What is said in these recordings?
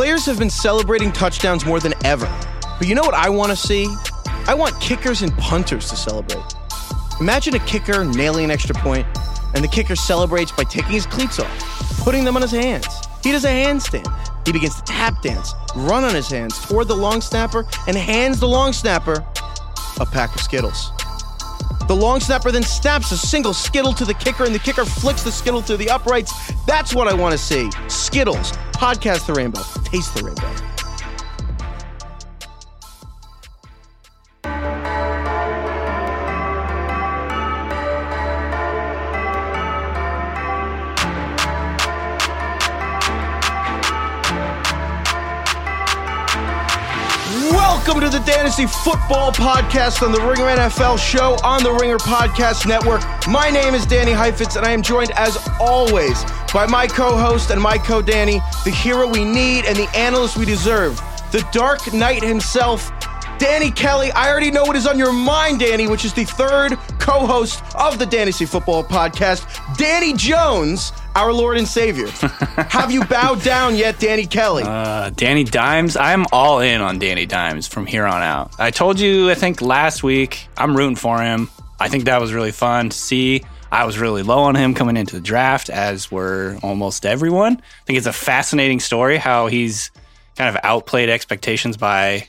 Players have been celebrating touchdowns more than ever. But you know what I want to see? I want kickers and punters to celebrate. Imagine a kicker nailing an extra point, and the kicker celebrates by taking his cleats off, putting them on his hands. He does a handstand. He begins to tap dance, run on his hands toward the long snapper, and hands the long snapper a pack of Skittles. The long snapper then snaps a single Skittle to the kicker, and the kicker flicks the Skittle through the uprights. That's what I want to see. Skittles, podcast the rainbow, taste the rainbow. Fantasy Football Podcast on the Ringer NFL show on the Ringer Podcast Network. My name is Danny Heifetz, and I am joined, as always, by my co host and my co Danny, the hero we need and the analyst we deserve, the Dark Knight himself, Danny Kelly. I already know what is on your mind, Danny, which is the third co host of the Fantasy Football Podcast, Danny Jones our Lord and Savior. Have you bowed down yet, Danny Kelly? Uh, Danny Dimes. I'm all in on Danny Dimes from here on out. I told you, I think last week, I'm rooting for him. I think that was really fun to see. I was really low on him coming into the draft, as were almost everyone. I think it's a fascinating story how he's kind of outplayed expectations by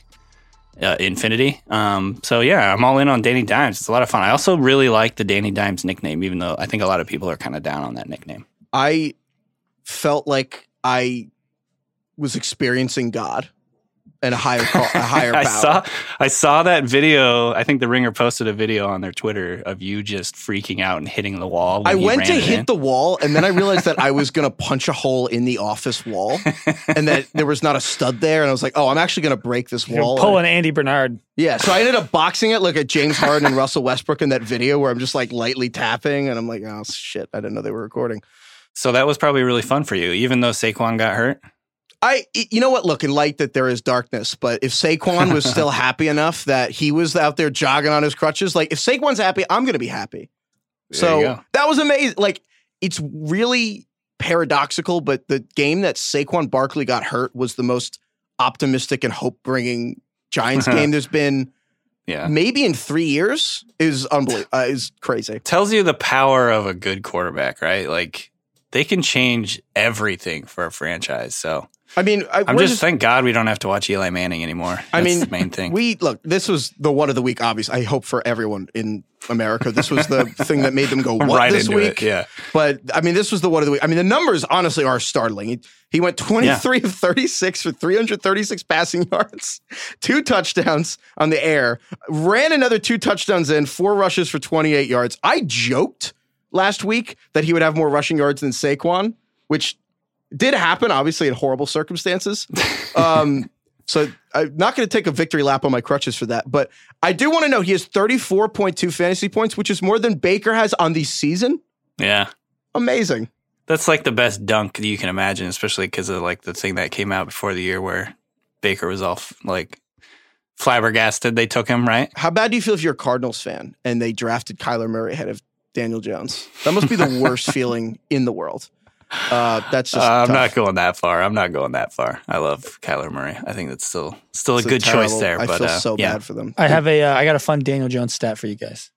uh, infinity. Um, so yeah, I'm all in on Danny Dimes. It's a lot of fun. I also really like the Danny Dimes nickname, even though I think a lot of people are kind of down on that nickname. I felt like I was experiencing God and a higher call, a higher I power. saw I saw that video. I think the Ringer posted a video on their Twitter of you just freaking out and hitting the wall. I went to hit in. the wall, and then I realized that I was going to punch a hole in the office wall, and that there was not a stud there. And I was like, "Oh, I'm actually going to break this wall." You're pulling Andy Bernard. Yeah, so I ended up boxing it, like at James Harden and Russell Westbrook in that video, where I'm just like lightly tapping, and I'm like, "Oh shit, I didn't know they were recording." So that was probably really fun for you, even though Saquon got hurt. I, you know what? Look, in light that there is darkness, but if Saquon was still happy enough that he was out there jogging on his crutches, like if Saquon's happy, I'm going to be happy. so that was amazing. Like it's really paradoxical, but the game that Saquon Barkley got hurt was the most optimistic and hope bringing Giants game there's been. Yeah, maybe in three years is unbelievable. Uh, is crazy. Tells you the power of a good quarterback, right? Like they can change everything for a franchise. So I mean, I, am just, just, thank God we don't have to watch Eli Manning anymore. That's I mean, the main thing. We look. This was the one of the week. Obviously, I hope for everyone in America, this was the thing that made them go what right this week. It, yeah, but I mean, this was the one of the week. I mean, the numbers honestly are startling. He, he went 23 yeah. of 36 for 336 passing yards, two touchdowns on the air, ran another two touchdowns in, four rushes for 28 yards. I joked last week that he would have more rushing yards than Saquon, which did happen, obviously in horrible circumstances. Um, so I'm not going to take a victory lap on my crutches for that, but I do want to know he has 34.2 fantasy points, which is more than Baker has on the season. Yeah, amazing. That's like the best dunk you can imagine, especially because of like the thing that came out before the year where Baker was all like flabbergasted. They took him right. How bad do you feel if you're a Cardinals fan and they drafted Kyler Murray ahead of Daniel Jones? That must be the worst feeling in the world. Uh, that's just. Uh, I'm tough. not going that far. I'm not going that far. I love Kyler Murray. I think that's still still a good terrible, choice there. I but, feel uh, so yeah. bad for them. I have a. Uh, I got a fun Daniel Jones stat for you guys.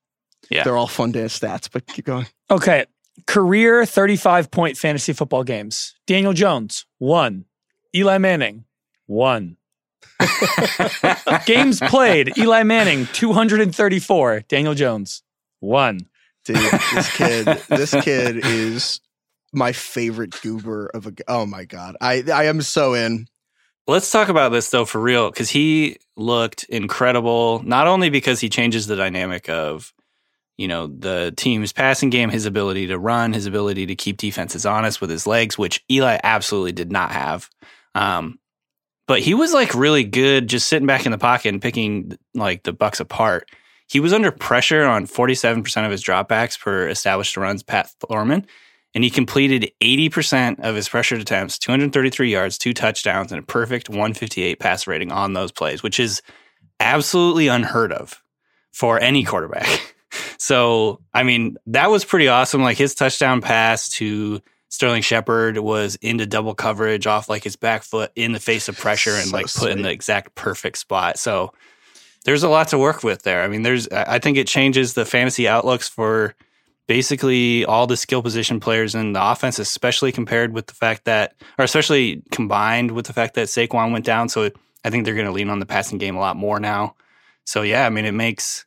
Yeah, they're all fun dance stats, but keep going. Okay, career 35 point fantasy football games. Daniel Jones one. Eli Manning one. games played. Eli Manning 234. Daniel Jones one. Dude, this kid, this kid is my favorite goober of a. Oh my god, I I am so in. Let's talk about this though for real because he looked incredible. Not only because he changes the dynamic of you know the team's passing game, his ability to run, his ability to keep defenses honest with his legs, which Eli absolutely did not have. Um, but he was like really good just sitting back in the pocket and picking like the bucks apart. He was under pressure on 47% of his dropbacks per established runs, Pat Thorman and he completed 80% of his pressured attempts, 233 yards, two touchdowns, and a perfect 158 pass rating on those plays, which is absolutely unheard of for any quarterback. so, I mean, that was pretty awesome. Like his touchdown pass to Sterling Shepard was into double coverage off like his back foot in the face of pressure and So like put in the exact perfect spot. So there's a lot to work with there. I mean, there's I think it changes the fantasy outlooks for basically all the skill position players in the offense, especially compared with the fact that, or especially combined with the fact that Saquon went down. So I think they're going to lean on the passing game a lot more now. So yeah, I mean, it makes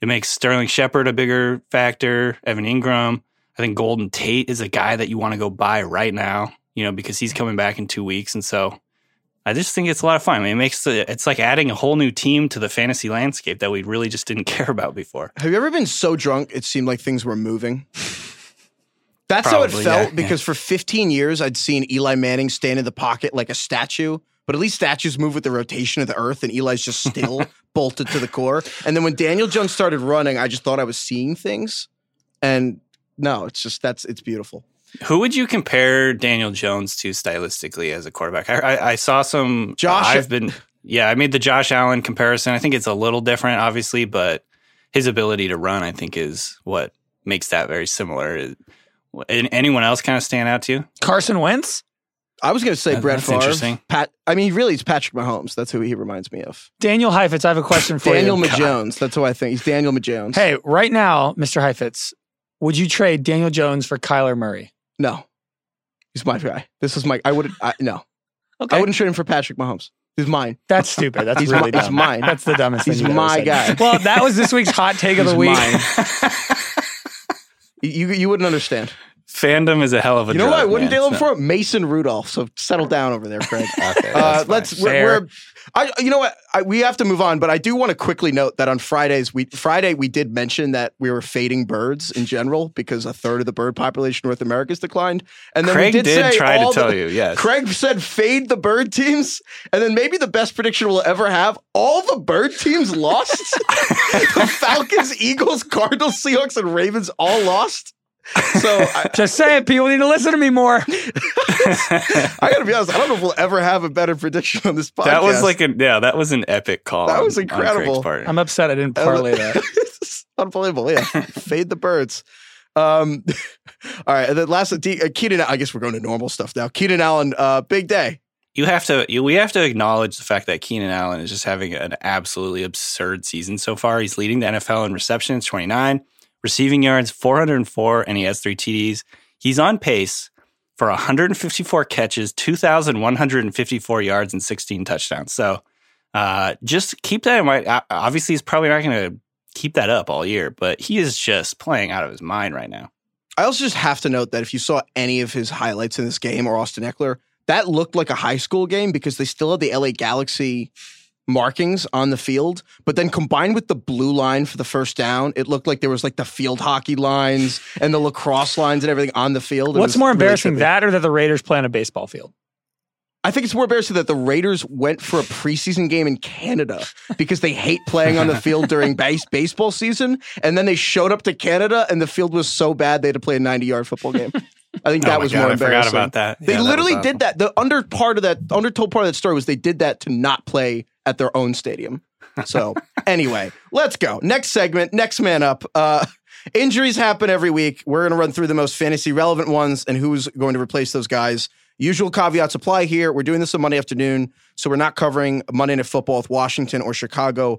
it makes Sterling Shepard a bigger factor. Evan Engram. I think Golden Tate is a guy that you want to go buy right now. You know, because he's coming back in two weeks, and so I just think it's a lot of fun. I mean, it makes the, it's like adding a whole new team to the fantasy landscape that we really just didn't care about before. Have you ever been so drunk it seemed like things were moving? That's how it felt yeah, because for 15 years I'd seen Eli Manning stand in the pocket like a statue. But at least statues move with the rotation of the earth, and Eli's just still bolted to the core. And then when Daniel Jones started running, I just thought I was seeing things. And no, it's just that's it's beautiful. Who would you compare Daniel Jones to stylistically as a quarterback? I, I, I saw some. Josh- I've been. Yeah, I made the Josh Allen comparison. I think it's a little different, obviously, but his ability to run, I think, is what makes that very similar. And anyone else kind of stand out to you? Carson Wentz, I was going to say That- Brett that's Favre. interesting. Pat, I mean, really, it's Patrick Mahomes. That's who he reminds me of. Daniel Heifetz. I have a question for you. Daniel you. Majones. That's who I think. He's Daniel Majones. Hey, right now, Mr. Heifetz, would you trade Daniel Jones for Kyler Murray? No, he's my guy. This is my. I wouldn't. I, no, Okay, I wouldn't trade him for Patrick Mahomes. He's mine. that's stupid. That's He's really mi- he's mine. That's the dumbest He's thing. you've ever my said. guy. Well, that was this week's hot take of the He's week. mine. You you wouldn't understand. Fandom is a hell of a You know drug, what? I wouldn't man. deal him It's not- for Mason Rudolph. So settle down over there, Craig. Okay, Uh, let's. We're, we're, I. You know what? I, we have to move on, but I do want to quickly note that on Fridays, we Friday we did mention that we were fading birds in general because a third of the bird population in North America has declined. And then Craig we did, say try to all tell the- you, yes. Craig said fade the bird teams, and then maybe the best prediction we'll ever have: all the bird teams lost. the Falcons, Eagles, Cardinals, Seahawks, and Ravens all lost. So I, Just saying, people need to listen to me more. I gotta be honest. I don't know if we'll ever have a better prediction on this podcast. that was like a yeah, that was an epic call. That was incredible. I'm upset I didn't parlay that. It's unbelievable. Yeah, fade the birds. Um, all right, and then last, D, uh, Keenan. I guess we're going to normal stuff now. Keenan Allen, uh, big day. you have to you, we have to acknowledge the fact that Keenan Allen is just having an absolutely absurd season so far. He's leading the NFL in receptions, 29, receiving yards, 404, and he has three TDs. He's on pace for 154 catches, 2,154 yards, and 16 touchdowns. So uh, just keep that in mind. Obviously, he's probably not going to keep that up all year, but he is just playing out of his mind right now. I also just have to note that if you saw any of his highlights in this game or Austin Ekeler, that looked like a high school game because they still had the LA Galaxy markings on the field, but then combined with the blue line for the first down, it looked like there was like the field hockey lines and the lacrosse lines and everything on the field. It What's more embarrassing, trippy. that or that the Raiders play on a baseball field? I think it's more embarrassing that the Raiders went for a preseason game in Canada because they hate playing on the field during base- baseball season, and then they showed up to Canada and the field was so bad they had to play a ninety-yard football game. I think Oh that my was God, more I embarrassing. forgot about that. They Yeah, that literally awesome. did that. The under part of that, undertold part of that story was they did that to not play at their own stadium. So anyway, let's go. Next segment, next man up. Uh, injuries happen every week. We're going to run through the most fantasy relevant ones and who's going to replace those guys. Usual caveats apply here. We're doing this on Monday afternoon, so we're not covering Monday Night Football with Washington or Chicago.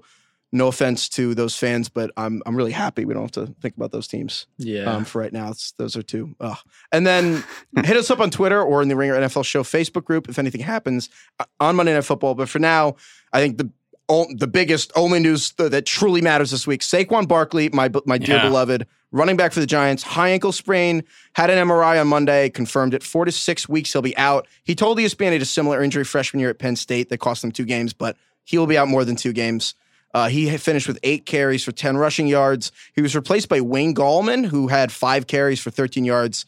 No offense to those fans, but I'm I'm really happy we don't have to think about those teams Yeah. um, for right now. It's, those are two. Ugh. And then hit us up on Twitter or in the Ringer NFL Show Facebook group if anything happens uh, on Monday Night Football. But for now, I think the o- the biggest only news th- that truly matters this week: Saquon Barkley, my my dear Yeah. beloved running back for the Giants, high ankle sprain, had an MRI on Monday, confirmed it. Four to six weeks he'll be out. He told ESPN he had a similar injury freshman year at Penn State that cost him two games, but he will be out more than two games. Uh, he finished with eight carries for 10 rushing yards. He was replaced by Wayne Gallman, who had five carries for 13 yards.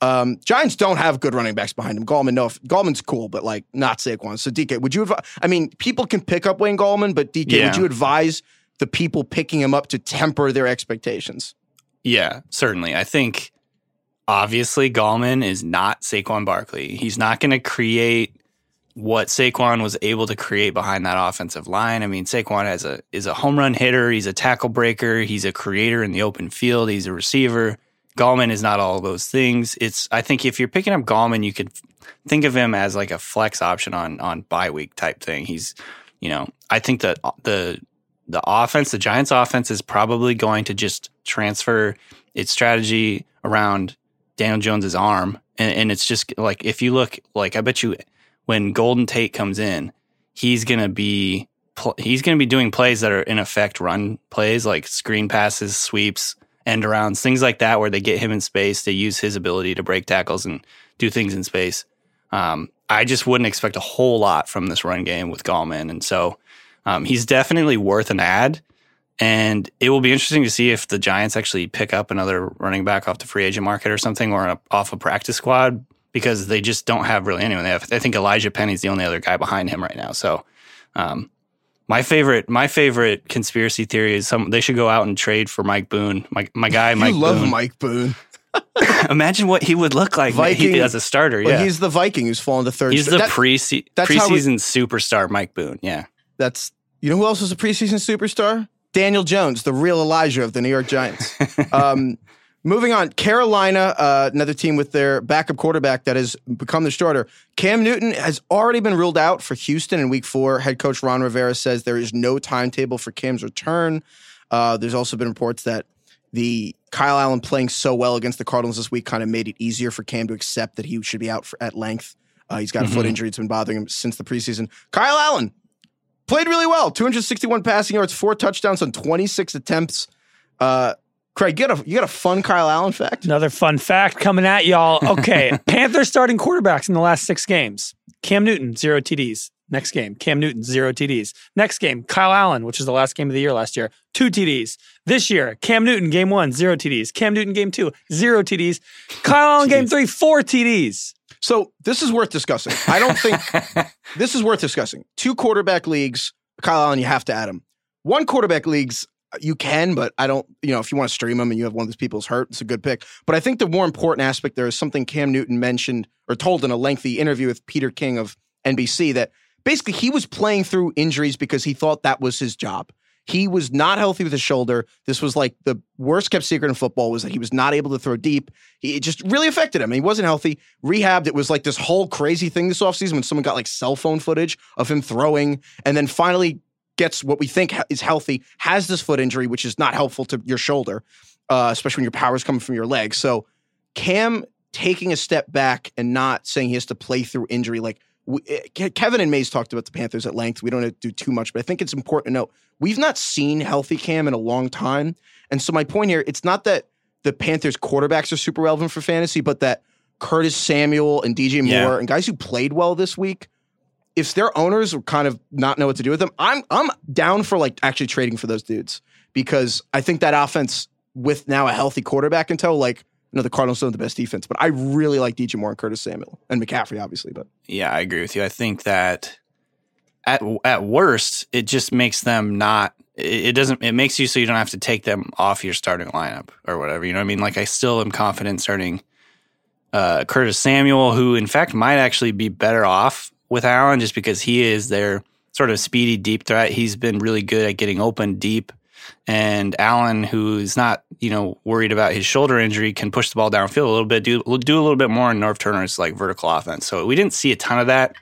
Um, Giants don't have good running backs behind him. Gallman, no, Gallman's cool, but like not Saquon. So DK, would you? Advi- I mean, people can pick up Wayne Gallman, but DK, Yeah. would you advise the people picking him up to temper their expectations? Yeah, certainly. I think obviously Gallman is not Saquon Barkley. He's not going to create what Saquon was able to create behind that offensive line. I mean, Saquon has a is a home run hitter. He's a tackle breaker. He's a creator in the open field. He's a receiver. Gallman is not all those things. It's I think if you're picking up Gallman, you could think of him as like a flex option on on bye week type thing. He's, you know, I think that uh, the the offense, the Giants offense is probably going to just transfer its strategy around Daniel Jones's arm. And, and it's just like, if you look, like, I bet you when Golden Tate comes in, he's going to be, he's going to be doing plays that are in effect run plays like screen passes, sweeps, end arounds, things like that, where they get him in space. They use his ability to break tackles and do things in space. Um, I just wouldn't expect a whole lot from this run game with Gallman. And so um, he's definitely worth an ad. And it will be interesting to see if the Giants actually pick up another running back off the free agent market or something or off a practice squad because they just don't have really anyone. They have, I think Elijhaa Penny's the only other guy behind him right now. So, um, my favorite, my favorite conspiracy theory is some they should go out and trade for Mike Boone, my my guy. Mike you love Boone. Mike Boone. Imagine what he would look like Viking, he, as a starter. Yeah, he's the Viking who's fallen to third. He's the that, pre preseason superstar, Mike Boone. Yeah, that's you know who else was a preseason superstar? Daniel Jones, the real Elijah of the New York Giants. um, moving on, Carolina, uh, another team with their backup quarterback that has become the starter. Cam Newton has already been ruled out for Houston in Week Four. Head coach Ron Rivera says there is no timetable for Cam's return. Uh, there's also been reports that the Kyle Allen playing so well against the Cardinals this week kind of made it easier for Cam to accept that he should be out for, at length. Uh, he's got a mm-hmm. foot injury; it's been bothering him since the preseason. Kyle Allen played really well. 261 passing yards, four touchdowns on 26 attempts. Uh, Craig, you got a you got a fun Kyle Allen fact. Another fun fact coming at y'all. Okay, Panthers starting quarterbacks in the last six games: Cam Newton zero TDs. Next game, Cam Newton zero TDs. Next game, Kyle Allen, which is the last game of the year last year, two TDs. This year, Cam Newton game one zero TDs. Cam Newton game two zero TDs. Kyle Allen game three four TDs. So this is worth discussing. I don't think this is worth discussing. Two quarterback leagues, Kyle Allen, you have to add him. One quarterback leagues, you can, but I don't, you know, if you want to stream him and you have one of these people's hurt, it's a good pick. But I think the more important aspect there is something Cam Newton mentioned or told in a lengthy interview with Peter King of NBC that basically he was playing through injuries because he thought that was his job. He was not healthy with his shoulder. This was like the worst kept secret in football was that he was not able to throw deep. He, it just really affected him. He wasn't healthy. Rehabbed. It was like this whole crazy thing this offseason when someone got like cell phone footage of him throwing and then finally gets what we think is healthy, has this foot injury, which is not helpful to your shoulder, uh, especially when your power is coming from your leg. So Cam taking a step back and not saying he has to play through injury like we, eh, Kevin and Mays talked about the Panthers at length. We don't have to do too much, but I think it's important to note we've not seen healthy Cam in a long time. And so my point here, it's not that the Panthers quarterbacks are super relevant for fantasy, but that Curtis Samuel and DJ Moore yeah. and guys who played well this week, if their owners kind of not know what to do with them, I'm I'm down for like actually trading for those dudes because I think that offense with now a healthy quarterback tow, like know the Cardinals don't the best defense, but I really like DJ Moore and Curtis Samuel and McCaffrey, obviously. But yeah, I agree with you. I think that at at worst, it just makes them not. It doesn't. It makes you so you don't have to take them off your starting lineup or whatever. You know what I mean? Like I still am confident starting uh, Curtis Samuel, who in fact might actually be better off with Allen, just because he is their sort of speedy deep threat. He's been really good at getting open deep and Allen, who's not you know worried about his shoulder injury, can push the ball downfield a little bit, do do a little bit more in Norv Turner's like vertical offense. So we didn't see a ton of that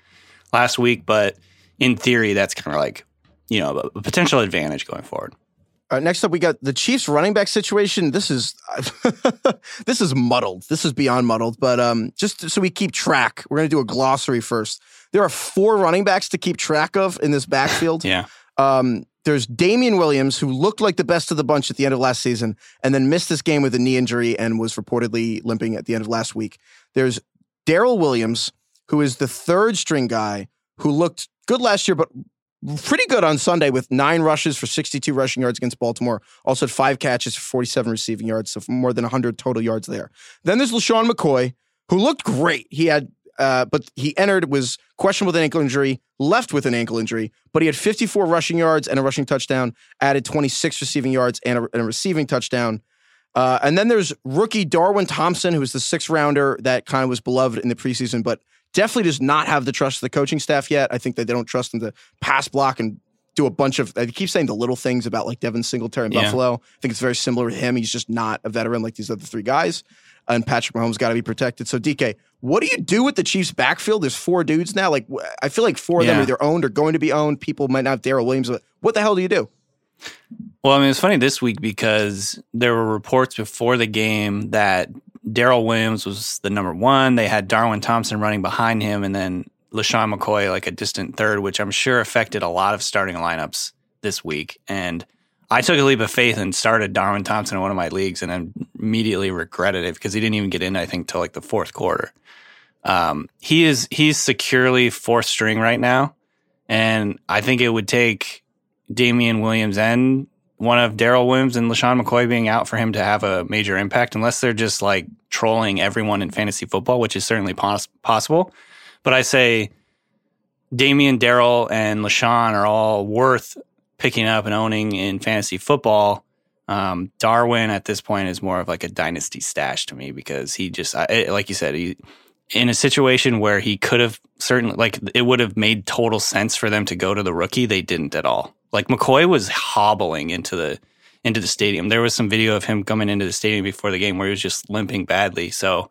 last week, but in theory, that's kind of like you know a potential advantage going forward. Uh, next up, we got the Chiefs running back situation. This is this is muddled. This is beyond muddled. But um, just so we keep track, we're going to do a glossary first. There are four running backs to keep track of in this backfield. yeah. Um, there's Damien Williams, who looked like the best of the bunch at the end of last season, and then missed this game with a knee injury and was reportedly limping at the end of last week. There's Darrel Williams, who is the third string guy who looked good last year, but pretty good on Sunday with nine rushes for 62 rushing yards against Baltimore. Also had five catches for 47 receiving yards, so more than 100 total yards there. Then there's LeSean McCoy, who looked great. He had uh, but he entered was questionable with an ankle injury, left with an ankle injury, but he had 54 rushing yards and a rushing touchdown, added 26 receiving yards and a, and a receiving touchdown. Uh, and then there's rookie Darwin Thompson, who was the sixth rounder that kind of was beloved in the preseason, but definitely does not have the trust of the coaching staff yet. I think that they don't trust him to pass block and do a bunch of. I keep saying the little things about like Devin Singletary in Yeah. Buffalo. I think it's very similar to him. He's just not a veteran like these other three guys. And Patrick Mahomes got to be protected. So DK, what do you do with the Chiefs' backfield? There's four dudes now. Like I feel like four of them are either owned or going to be owned. People might not have Darrel Williams. But what the hell do you do? Well, I mean, it's funny this week because there were reports before the game that Darrel Williams was the number one. They had Darwin Thompson running behind him, and then LeSean McCoy like a distant third, which I'm sure affected a lot of starting lineups this week. And I took a leap of faith and started Darwin Thompson in one of my leagues, and then immediately regretted it because he didn't even get in. I think till like the fourth quarter. Um, he is he's securely fourth string right now, and I think it would take Damien Williams and one of Darrel Williams and LeSean McCoy being out for him to have a major impact, unless they're just like trolling everyone in fantasy football, which is certainly pos- possible. But I say Damien, Darrel, and LeSean are all worth picking up and owning in fantasy football. Um, Darwin at this point is more of like a dynasty stash to me because he just, I, like you said, he in a situation where he could have certainly like it would have made total sense for them to go to the rookie. They didn't at all. Like McCoy was hobbling into the into the stadium. There was some video of him coming into the stadium before the game where he was just limping badly. So,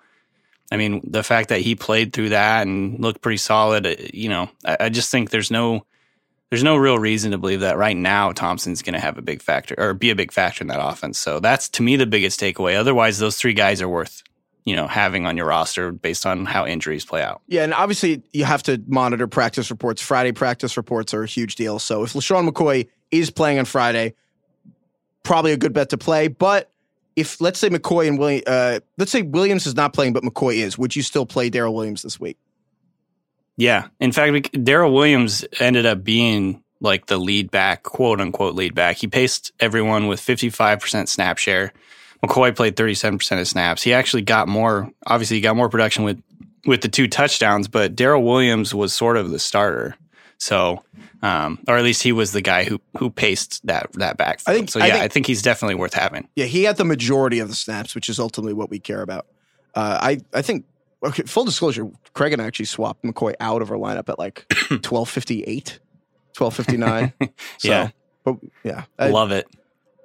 I mean, the fact that he played through that and looked pretty solid, uh, you know, I, I just think there's no there's no real reason to believe that right now Thompson's going to have a big factor or be a big factor in that offense. So that's to me the biggest takeaway. Otherwise, those three guys are worth you know having on your roster based on how injuries play out. Yeah, and obviously you have to monitor practice reports. Friday practice reports are a huge deal. So if LeSean McCoy is playing on Friday, probably a good bet to play. But if let's say McCoy and William, uh, let's say Williams is not playing, but McCoy is, would you still play Darrel Williams this week? Yeah. In fact, Darrel Williams ended up being like the lead back, quote unquote lead back. He paced everyone with 55% snap share. McCoy played 37% of snaps. He actually got more, obviously, he got more production with, with the two touchdowns, but Darrel Williams was sort of the starter. So, um, or at least he was the guy who who paced that that backfield. I think- so. Yeah, I think- think, he's definitely worth having. Yeah, he had the majority of the snaps, which is ultimately what we care about. Uh, I I think. Okay, full disclosure, Craig and I actually swapped McCoy out of our lineup at like twelve fifty eight, twelve fifty nine. So, Yeah. but yeah, I- Love it.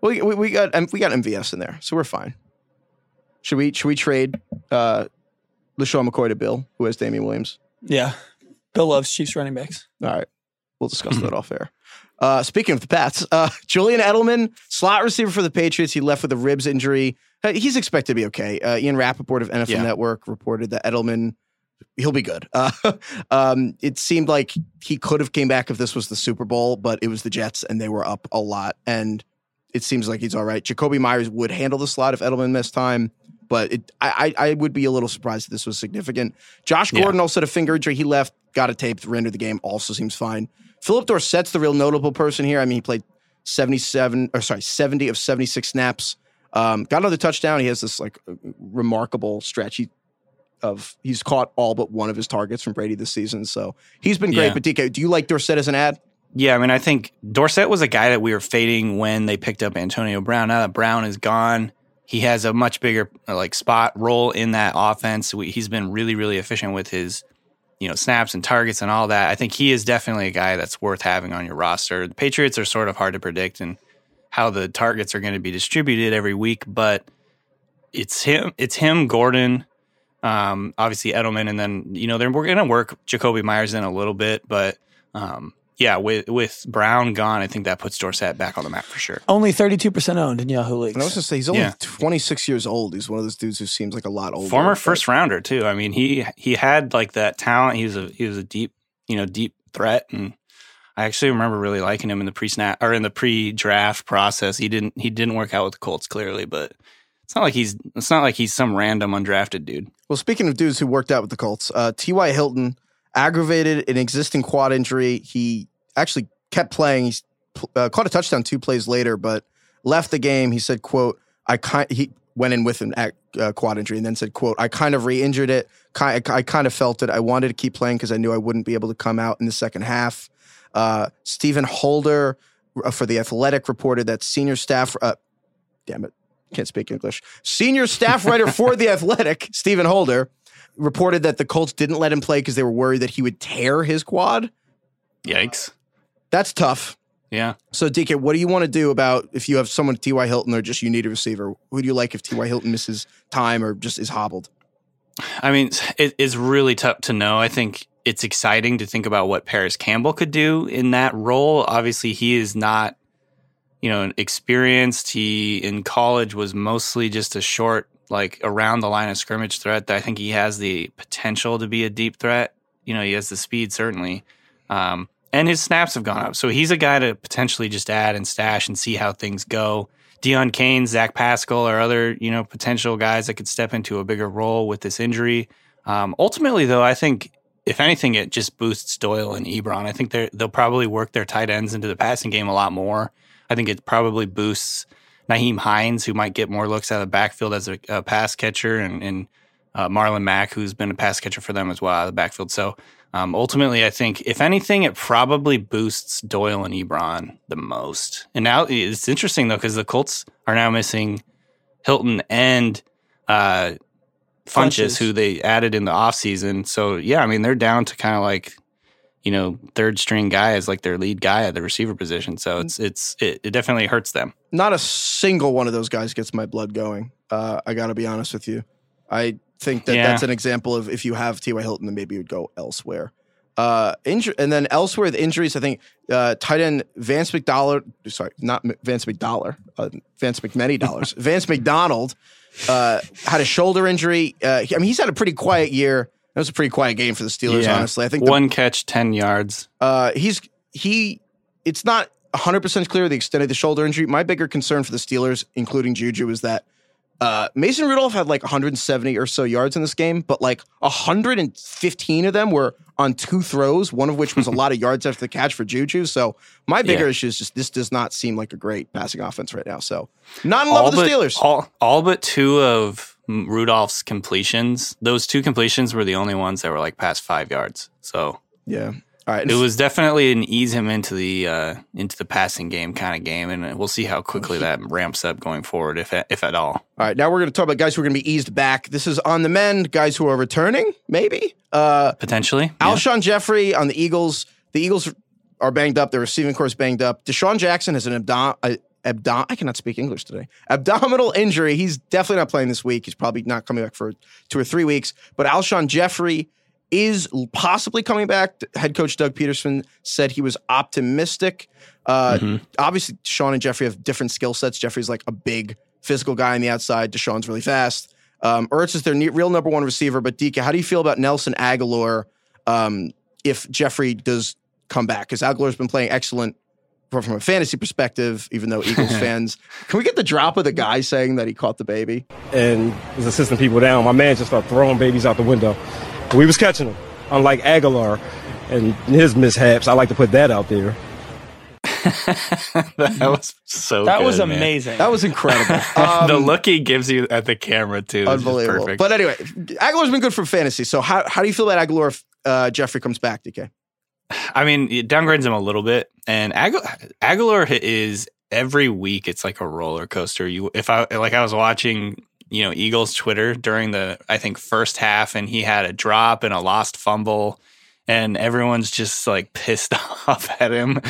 We, we, we got we got MVS in there, so we're fine. Should we should we trade uh, LeSean McCoy to Bill, who has Damien Williams? Yeah. Bill loves Chiefs running backs. All right, we'll discuss that off air. Uh, speaking of the Pats, uh, Julian Edelman, slot receiver for the Patriots, he left with a ribs injury. Uh, He's expected to be okay. Uh, Ian Rapoport of NFL Yeah. Network reported that Edelman, he'll be good. Uh, um, it seemed like he could have came back if this was the Super Bowl, but it was the Jets and they were up a lot. And it seems like he's all right. Jakobi Meyers would handle the slot if Edelman missed time, but it, I, I I would be a little surprised if this was significant. Josh Yeah. Gordon also had a finger injury. He left, got a tape, rendered the game. Also seems fine. Phillip Dorsett's the real notable person here. I mean, he played 77 or sorry, 70 of 76 snaps. Um, got another touchdown. He has this like remarkable stretch. He, of he's caught all but one of his targets from Brady this season. So he's been great. Yeah. But DK, do you like Dorsett as an ad? Yeah, I mean, I think Dorsett was a guy that we were fading when they picked up Antonio Brown. Now that Brown is gone, he has a much bigger uh, like spot role in that offense. We, he's been really, really efficient with his, you know, snaps and targets and all that. I think he is definitely a guy that's worth having on your roster. The Patriots are sort of hard to predict and how the targets are going to be distributed every week, but it's him. It's him, Gordon, um, obviously Edelman, and then you know they're we're going to work Jakobi Meyers in a little bit, but um, yeah, with with Brown gone, I think that puts Dorsett back on the map for sure. Only 32% owned in Yahoo leagues. And I was just say he's only Yeah. 26 years old. He's one of those dudes who seems like a lot older. Former but- first rounder too. I mean, he he had like that talent. He was a he was a deep you know deep threat, and I actually remember really liking him in the pre snap or in the pre draft process. He didn't he didn't work out with the Colts clearly, but it's not like he's it's not like he's some random undrafted dude. Well, speaking of dudes who worked out with the Colts, uh, T.Y. Hilton aggravated an existing quad injury. He actually kept playing. He uh, caught a touchdown two plays later, but left the game. He said, "quote I kind he went in with an uh, quad injury and then said, quote I kind of re-injured it. Ki- I, I kind of felt it. I wanted to keep playing because I knew I wouldn't be able to come out in the second half." Uh, Stephen Holder uh, for the Athletic reported that senior staff. Uh, damn it, can't speak English. Senior staff writer for the Athletic, Stephen Holder, reported that the Colts didn't let him play because they were worried that he would tear his quad. Yikes! That's tough. Yeah. So, DK, what do you want to do about if you have someone T.Y. Hilton or just you need a receiver? Who do you like if T.Y. Hilton misses time or just is hobbled? I mean, it is really tough to know. I think it's exciting to think about what Parris Campbell could do in that role. Obviously, he is not, you know, experienced. He in college was mostly just a short, like around the line of scrimmage threat. That I think he has the potential to be a deep threat. You know, he has the speed certainly, um, and his snaps have gone up. So he's a guy to potentially just add and stash and see how things go. Deon Cain, Zach Pascal, or other you know potential guys that could step into a bigger role with this injury. Um, ultimately, though, I think if anything, it just boosts Doyle and Ebron. I think they'll probably work their tight ends into the passing game a lot more. I think it probably boosts Nyheim Hines, who might get more looks out of the backfield as a, a pass catcher, and, and uh, Marlon Mack, who's been a pass catcher for them as well out of the backfield. So um, ultimately, I think if anything, it probably boosts Doyle and Ebron the most. And now it's interesting though because the Colts are now missing Hilton and uh, Funchess, who they added in the offseason. So yeah, I mean they're down to kind of like you know third string guy as like their lead guy at the receiver position. So it's it's it, it definitely hurts them. Not a single one of those guys gets my blood going. Uh, I got to be honest with you. I think that yeah. that's an example of if you have T.Y. Hilton, then maybe you would go elsewhere. Uh, inju- and then elsewhere, the injuries, I think uh, tight end Vance McDonald, sorry, not M- Vance McDollar, uh, Vance McMany dollars, Vance McDonald uh, had a shoulder injury. Uh, I mean, he's had a pretty quiet year. It was a pretty quiet game for the Steelers, yeah. honestly. I think the, one catch, ten yards. Uh, he's he. It's not 100 percent clear the extent of the shoulder injury. My bigger concern for the Steelers, including Juju, is that uh, Mason Rudolph had like 170 or so yards in this game, but like 115 of them were on two throws, one of which was a lot of yards after the catch for Juju. So my bigger yeah. issue is just this does not seem like a great passing offense right now. So not in love with the Steelers. All, all but two of Rudolph's completions, those two completions were the only ones that were like past five yards. So yeah. All right. It was definitely an ease him into the uh, into the passing game kind of game, and we'll see how quickly that ramps up going forward, if if at all. All right. Now we're going to talk about guys who are going to be eased back. This is on the men, guys who are returning, maybe uh, potentially. Alshon yeah. Jeffery on the Eagles. The Eagles are banged up. Their receiving corps banged up. DeSean Jackson has an abdom. Abdom- I cannot speak English today. Abdominal injury. He's definitely not playing this week. He's probably not coming back for two or three weeks. But Alshon Jeffery is possibly coming back. Head coach Doug Pederson said he was optimistic. Uh, mm-hmm. Obviously, Sean and Jeffery have different skill sets. Jeffery's like a big physical guy on the outside. DeSean's really fast. Um, Ertz is their ne- real number one receiver. But DK, how do you feel about Nelson Agholor um, if Jeffery does come back? Because Agholor's been playing excellent from a fantasy perspective, even though Eagles fans. Can we get the drop of the guy saying that he caught the baby? And he's assisting people down. My man just started throwing babies out the window. We was catching them, unlike Agholor and his mishaps. I like to put that out there. that was so. That good, was man. amazing. That was incredible. Um, the look he gives you at the camera too, unbelievable. Perfect. But anyway, Agholor's been good for fantasy. So how how do you feel about Agholor if uh, Jeffery comes back, DK? I mean, it downgrades him a little bit, and Ag- Agholor is every week. It's like a roller coaster. You, if I like, I was watching you know Eagles Twitter during the I think first half, and he had a drop and a lost fumble, and everyone's just like pissed off at him.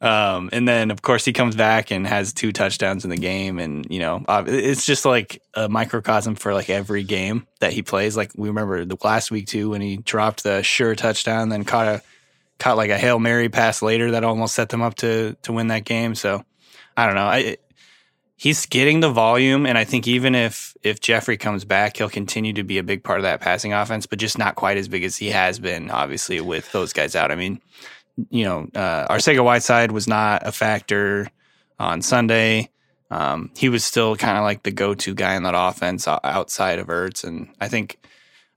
Um, and then of course he comes back and has two touchdowns in the game, and you know it's just like a microcosm for like every game that he plays. Like we remember the last week too when he dropped the sure touchdown, then caught a caught like a hail mary pass later that almost set them up to to win that game. So I don't know. I he's getting the volume, and I think even if if Jeffery comes back, he'll continue to be a big part of that passing offense, but just not quite as big as he has been, obviously, with those guys out. I mean, you know, uh, Arcega Whiteside was not a factor on Sunday. Um, he was still kind of like the go to guy in that offense outside of Ertz, and I think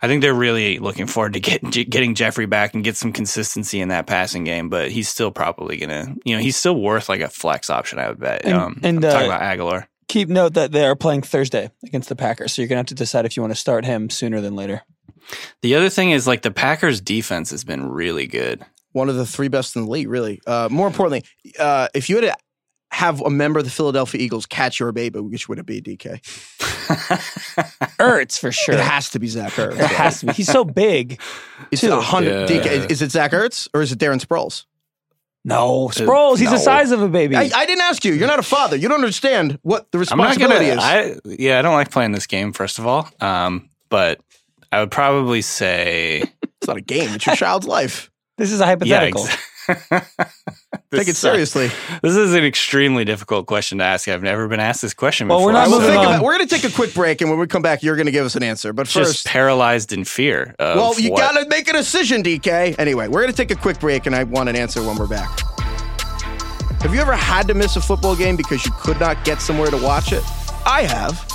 I think they're really looking forward to get, getting Jeffery back and get some consistency in that passing game. But he's still probably gonna, you know, he's still worth like a flex option. I would bet. And, um, and uh, talking about Agholor. Keep note that they are playing Thursday against the Packers, so you're gonna have to decide if you want to start him sooner than later. The other thing is like the Packers' defense has been really good. One of the three best in the league, really. Uh, more importantly, uh, if you had to have a member of the Philadelphia Eagles catch your baby, which would it be, DK? Ertz for sure. It has to be Zach Ertz. It has to be. He's so big. Is it a hundred? Yeah. DK, is it Zach Ertz or is it Darren Sproles? No, Sproles. He's no. the size of a baby. I, I didn't ask you. You're not a father. You don't understand what the I'm not responsibility gonna. is. I yeah, I don't like playing this game. First of all, um, but I would probably say it's not a game. It's your child's life. this is a hypothetical. Yeah, Take it seriously. This is an extremely difficult question to ask. I've never been asked this question Well, before. we're not All right, well, moving on. about, we're going to take a quick break, and when we come back, you're going to give us an answer. But just first, paralyzed in fear. Of well, you got to make a decision, DK. Anyway, we're going to take a quick break, and I want an answer when we're back. Have you ever had to miss a football game because you could not get somewhere to watch it? I have.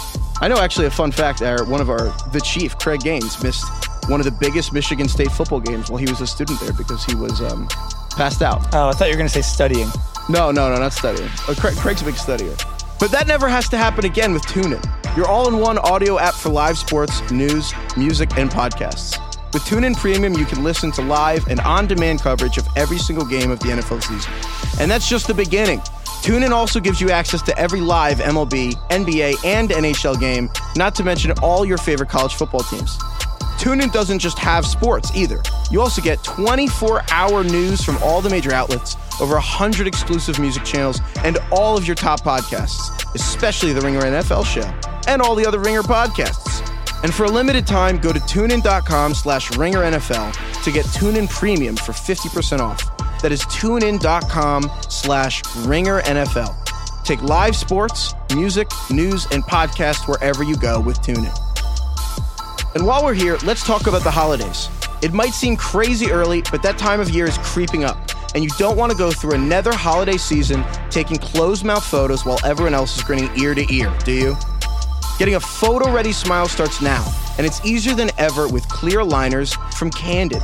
I know actually a fun fact. Our, one of our the chief, Craig Gaines, missed one of the biggest Michigan State football games while he was a student there because he was um, passed out. Oh, I thought you were going to say studying. No, no, no, not studying. Uh, Craig, Craig's a big studier. But that never has to happen again with TuneIn, your all-in-one audio app for live sports, news, music, and podcasts. With TuneIn Premium, you can listen to live and on-demand coverage of every single game of the NFL season. And that's just the beginning. TuneIn also gives you access to every live MLB, NBA, and NHL game, not to mention all your favorite college football teams. TuneIn doesn't just have sports either. You also get 24 hour news from all the major outlets, over 100 exclusive music channels, and all of your top podcasts, especially the Ringer NFL show and all the other Ringer podcasts. And for a limited time, go to tunein.com slash ringer NFL to get TuneIn Premium for 50% off. That is tunein.com slash ringer NFL. Take live sports, music, news, and podcasts wherever you go with TuneIn. And while we're here, let's talk about the holidays. It might seem crazy early, but that time of year is creeping up, and you don't want to go through another holiday season taking closed mouth photos while everyone else is grinning ear to ear, do you? Getting a photo ready smile starts now, and it's easier than ever with clear aligners from Candid.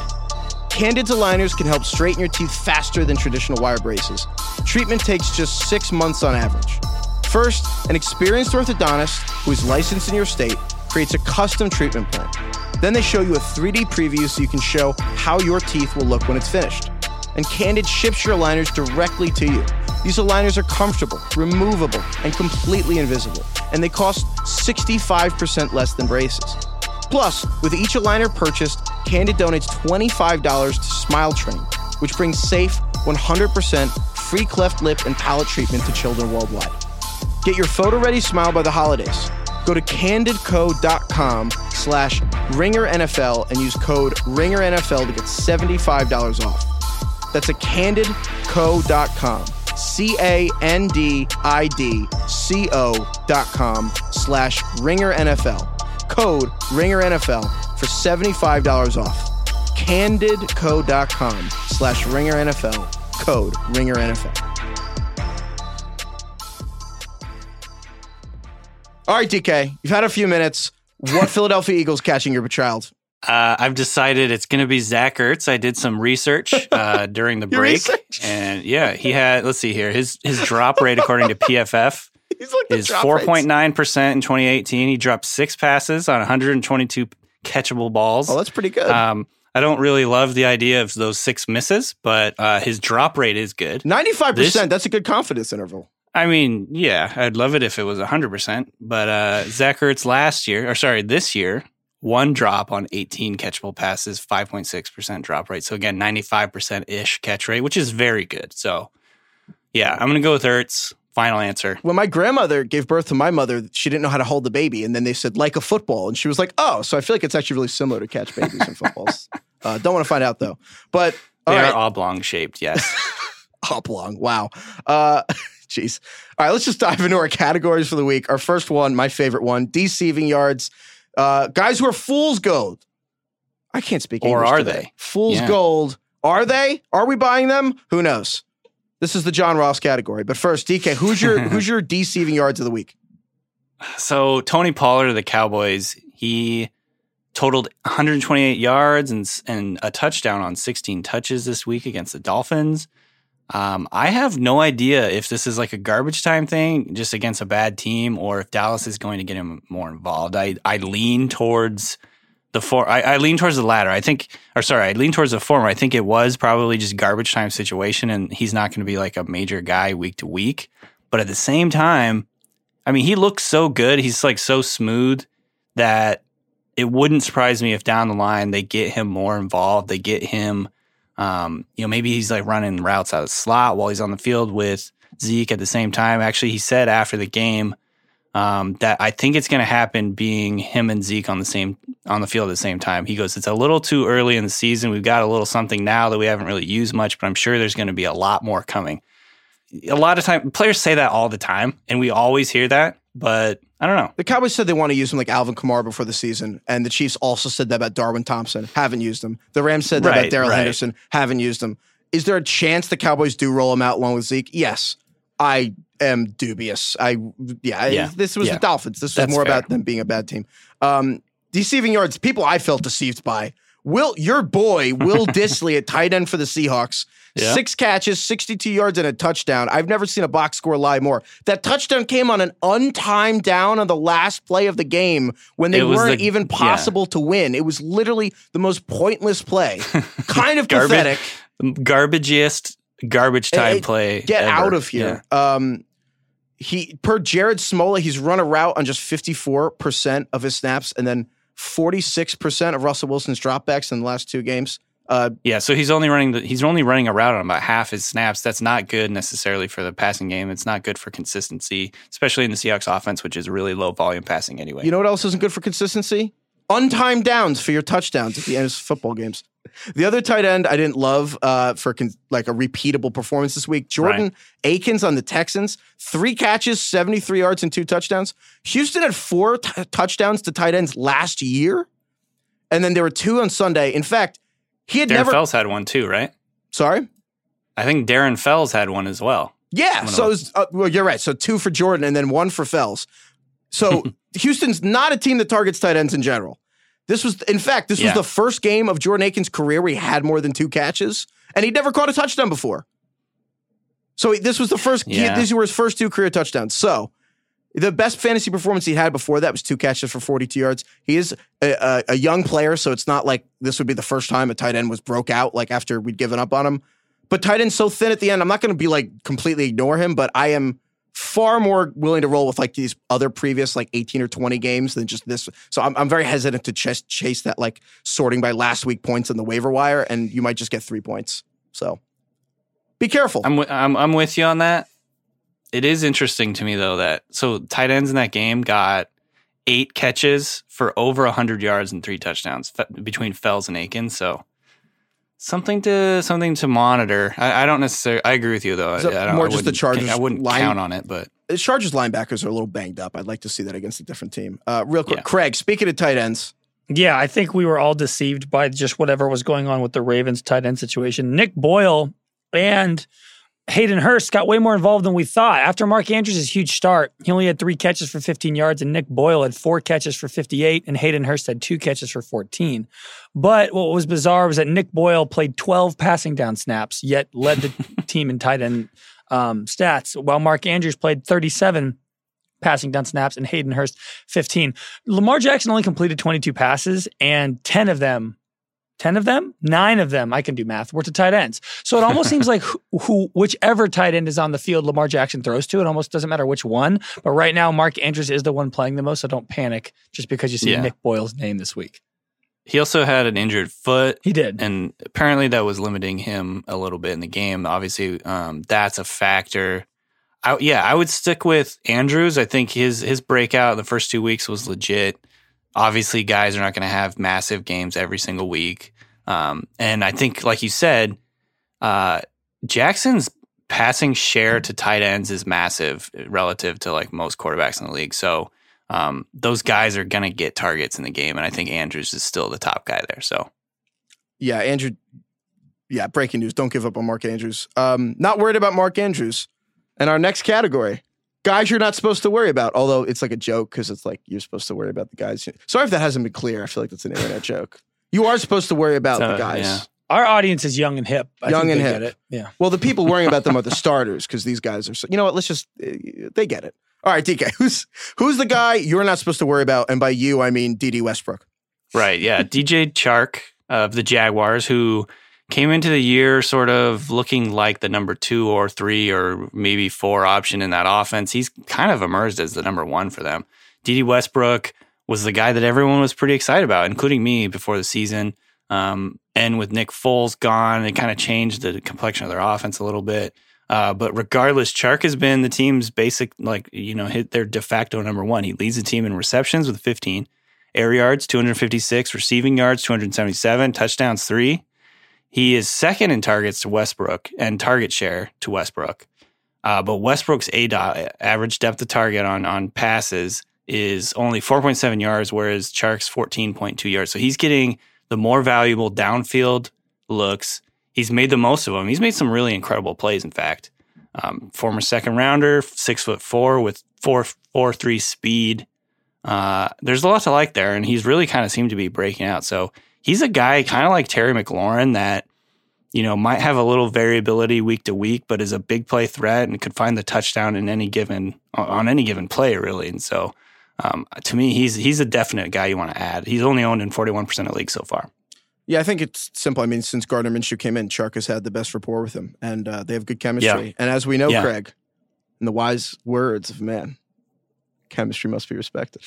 Candid's aligners can help straighten your teeth faster than traditional wire braces. Treatment takes just six months on average. First, an experienced orthodontist who is licensed in your state creates a custom treatment plan. Then they show you a 3D preview so you can show how your teeth will look when it's finished. And Candid ships your aligners directly to you. These aligners are comfortable, removable, and completely invisible, and they cost 65% less than braces. Plus, with each aligner purchased, Candid donates $25 to Smile Train, which brings safe, 100% free cleft lip and palate treatment to children worldwide. Get your photo ready smile by the holidays. Go to candidco.com slash ringer NFL and use code ringer NFL to get $75 off. That's candidco.com. A N D I D C O dot com slash ringer NFL. Code ringer NFL for $75 off. Candidco.com slash ringer NFL. Code ringer All right, DK, you've had a few minutes. What Philadelphia Eagles catching your child? Uh, I've decided it's going to be Zach Ertz. I did some research uh, during the break, and yeah, he had. Let's see here. His his drop rate, according to PFF, like is four point nine percent in 2018. He dropped six passes on 122 catchable balls. Oh, that's pretty good. Um, I don't really love the idea of those six misses, but uh, his drop rate is good. 95%, that's a good confidence interval. I mean, yeah, I'd love it if it was 100%. But uh, Zach Ertz last year, or sorry, this year, one drop on 18 catchable passes, 5.6% drop rate. So again, 95% ish catch rate, which is very good. So yeah, I'm going to go with Ertz. Final answer. When my grandmother gave birth to my mother, she didn't know how to hold the baby. And then they said, like a football. And she was like, oh, so I feel like it's actually really similar to catch babies in footballs. Uh, don't want to find out though. But They are oblong shaped, yes. oblong. Wow. Uh, Jeez. All right, let's just dive into our categories for the week. Our first one, my favorite one, deceiving yards. Uh, guys who are fool's gold. I can't speak Or English are today. they? Fool's Yeah. gold. Are they? Are we buying them? Who knows? This is the John Ross category. But first, DK, who's your who's your deceiving yards of the week? So Tony Pollard of the Cowboys, he totaled 128 yards and and a touchdown on 16 touches this week against the Dolphins. Um, I have no idea if this is like a garbage time thing, just against a bad team, or if Dallas is going to get him more involved. I I lean towards the for I, I lean towards the latter. I think, or sorry, I lean towards the former. I think it was probably just garbage time situation, and he's not going to be like a major guy week to week. But at the same time, I mean, he looks so good. He's like so smooth that it wouldn't surprise me if down the line they get him more involved. They get him Um, you know, maybe he's like running routes out of slot while he's on the field with Zeke at the same time. Actually, he said after the game um, that I think it's going to happen being him and Zeke on the same on the field at the same time. He goes, it's a little too early in the season. We've got a little something now that we haven't really used much, but I'm sure there's going to be a lot more coming. A lot of time players say that all the time, and we always hear that, but I don't know. The Cowboys said they want to use him like Alvin Kamara before the season, and the Chiefs also said that about Darwin Thompson. Haven't used him. The Rams said that Right, about Darrell right. Henderson. Haven't used him. Is there a chance the Cowboys do roll him out along with Zeke? Yes. I am dubious. I yeah. Yeah, This was yeah. the Dolphins. This was more fair. about them being a bad team. Um, deceiving yards. People I felt deceived by. Will your boy Will Dissly at tight end for the Seahawks? Yeah. Six catches, 62 yards, and a touchdown. I've never seen a box score lie more. That touchdown came on an untimed down on the last play of the game when they weren't the- even yeah. possible to win. It was literally the most pointless play. kind of Garbage- pathetic. Garbagiest garbage time play. Get ever. out of here. Um, he per Jared Smola, he's run a route on just 54% of his snaps and then 46% of Russell Wilson's dropbacks in the last two games. Uh, Yeah, so he's only running the, he's only running a route on about half his snaps. That's not good necessarily for the passing game. It's not good for consistency, especially in the Seahawks offense, which is really low volume passing anyway. You know what else isn't good for consistency? Untimed downs for your touchdowns at the end of football games. The other tight end I didn't love uh, for con- like a repeatable performance this week. Jordan Akins on the Texans, three catches, 73 yards, and two touchdowns. Houston had four t- touchdowns to tight ends last year, and then there were two on Sunday. In fact, he had Darren never. Fells had one too, right? Sorry. I think Darren Fells had one as well. Yeah, so was, uh, well, you're right. So two for Jordan and then one for Fells. So Houston's not a team that targets tight ends in general. This was, in fact, this Yeah. was the first game of Jordan Akins' career where he had more than two catches, and he'd never caught a touchdown before. So this was the first. he- these were his first two career touchdowns. So the best fantasy performance he had before that was two catches for 42 yards. He is a, a, a young player, so it's not like this would be the first time a tight end was broke out like after we'd given up on him. But tight end's so thin at the end. I'm not going to be like completely ignore him, but I am far more willing to roll with like these other previous like 18 or 20 games than just this. So I'm, I'm very hesitant to chase, chase that like sorting by last week points in the waiver wire, and you might just get three points. So be careful. I'm, wi- I'm I'm with you on that. It is interesting to me though that so tight ends in that game got eight catches for over 100 yards and three touchdowns fe- between Fells and Akins. So something to something to monitor. I, I don't necessarily. I agree with you though. Is it I, I don't, more I just the wouldn't- Chargers I wouldn't line- count on it, but The Chargers linebackers are a little banged up. I'd like to see that against a different team. Uh, real quick, Yeah. Craig, speaking of tight ends, Yeah, I think we were all deceived by just whatever was going on with the Ravens tight end situation. Nick Boyle and Hayden Hurst got way more involved than we thought. After Mark Andrews' huge start, he only had three catches for 15 yards, and Nick Boyle had four catches for 58, and Hayden Hurst had two catches for 14. But what was bizarre was that Nick Boyle played 12 passing down snaps, yet led the team in tight end um, stats, while Mark Andrews played 37 passing down snaps and Hayden Hurst 15. Lamar Jackson only completed 22 passes and 10 of them 10 of them, 9 of them, I can do math, were to tight ends. So it almost seems like who, who whichever tight end is on the field Lamar Jackson throws to, it almost doesn't matter which one, but right now Mark Andrews is the one playing the most, so don't panic just because you see Yeah. Nick Boyle's name this week. he also had an injured foot. He did. and apparently that was limiting him a little bit in the game. Obviously, um, that's a factor. I, yeah, I would stick with Andrews. I think his his breakout in the first two weeks was legit. Obviously, guys are not going to have massive games every single week, um, and I think, like you said, uh, Jackson's passing share to tight ends is massive relative to like most quarterbacks in the league. So. Um, those guys are going to get targets in the game, and I think Andrews is still the top guy there. So yeah, Andrew. Yeah, breaking news. Don't give up on Mark Andrews. Um, not worried about Mark Andrews. And our next category, guys you're not supposed to worry about. Although it's like a joke because it's like you're supposed to worry about the guys. Sorry if that hasn't been clear. I feel like that's an internet joke. You are supposed to worry about So, the guys. yeah. Our audience is young and hip. I Young think and they hip. Get it. Yeah. Well, the people worrying about them are the starters because these guys are. So, you know what? Let's just. uh, They get it. All right, DK. Who's who's the guy you're not supposed to worry about? And by you, I mean Dede Westbrook. Right. Yeah. DJ Chark of the Jaguars, who came into the year sort of looking like the number two or three or maybe four option in that offense. He's kind of emerged as the number one for them. Dede Westbrook was the guy that everyone was pretty excited about, including me before the season. Um, and with Nick Foles gone, it kind of changed the complexion of their offense a little bit. Uh, but regardless, Chark has been the team's basic, like, you know, hit their de facto number one. He leads the team in receptions with 15, air yards, 256, receiving yards, 277, touchdowns, three. He is second in targets to Westbrook and target share to Westbrook. Uh, but Westbrook's aDOT average depth of target on on passes is only 4.7 yards, whereas Chark's 14.2 yards. So he's getting the more valuable downfield looks. He's made the most of them. He's made some really incredible plays. In fact, um, former second rounder, six foot four with four four three speed. Uh, there's a lot to like there, and he's really kind of seemed to be breaking out. So he's a guy kind of like Terry McLaurin that you know, might have a little variability week to week, but is a big play threat and could find the touchdown in any given on any given play, really. And so, um, to me, he's he's a definite guy you want to add. He's only owned in forty one percent of leagues so far. Yeah, I think it's simple. I mean, since Gardner Minshew came in, Chark has had the best rapport with him, and uh, they have good chemistry. Yeah. And as we know, Yeah. Craig, in the wise words of man, chemistry must be respected.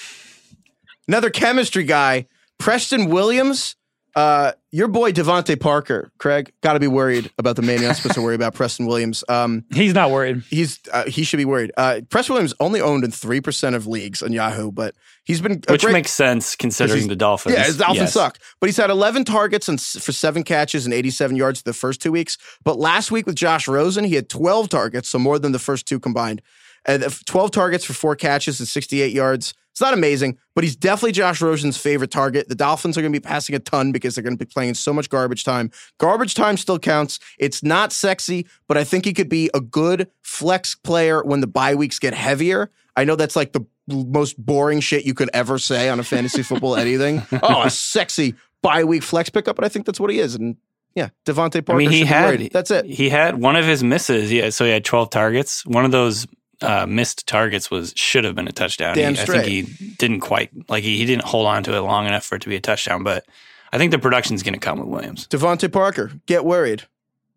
Another chemistry guy, Preston Williams. Uh, your boy DeVante Parker, Craig, got to be worried about the man you're not supposed to worry about, Preston Williams. Um, He's not worried. he's uh, he should be worried. Uh, Preston Williams only owned in three percent of leagues on Yahoo, but he's been a Which great- makes sense considering the Dolphins. yeah, the Dolphins Yes. suck. But he's had 11 targets and for seven catches and 87 yards the first two weeks. But last week with Josh Rosen, he had 12 targets, so more than the first two combined. And uh, 12 targets for four catches and 68 yards. It's not amazing, but he's definitely Josh Rosen's favorite target. The Dolphins are going to be passing a ton because they're going to be playing so much garbage time. Garbage time still counts. It's not sexy, but I think he could be a good flex player when the bye weeks get heavier. I know that's like the most boring shit you could ever say on a fantasy football anything. Oh, a sexy bye week flex pickup, but I think that's what he is. And yeah, DeVante Parker. I mean, he had that's it. He had one of his misses. Yeah, so he had twelve targets. One of those uh, missed targets was should have been a touchdown. Damn he, I think he didn't quite like he, he didn't hold on to it long enough for it to be a touchdown. But I think the production's going to come with Williams. DeVante Parker, get worried.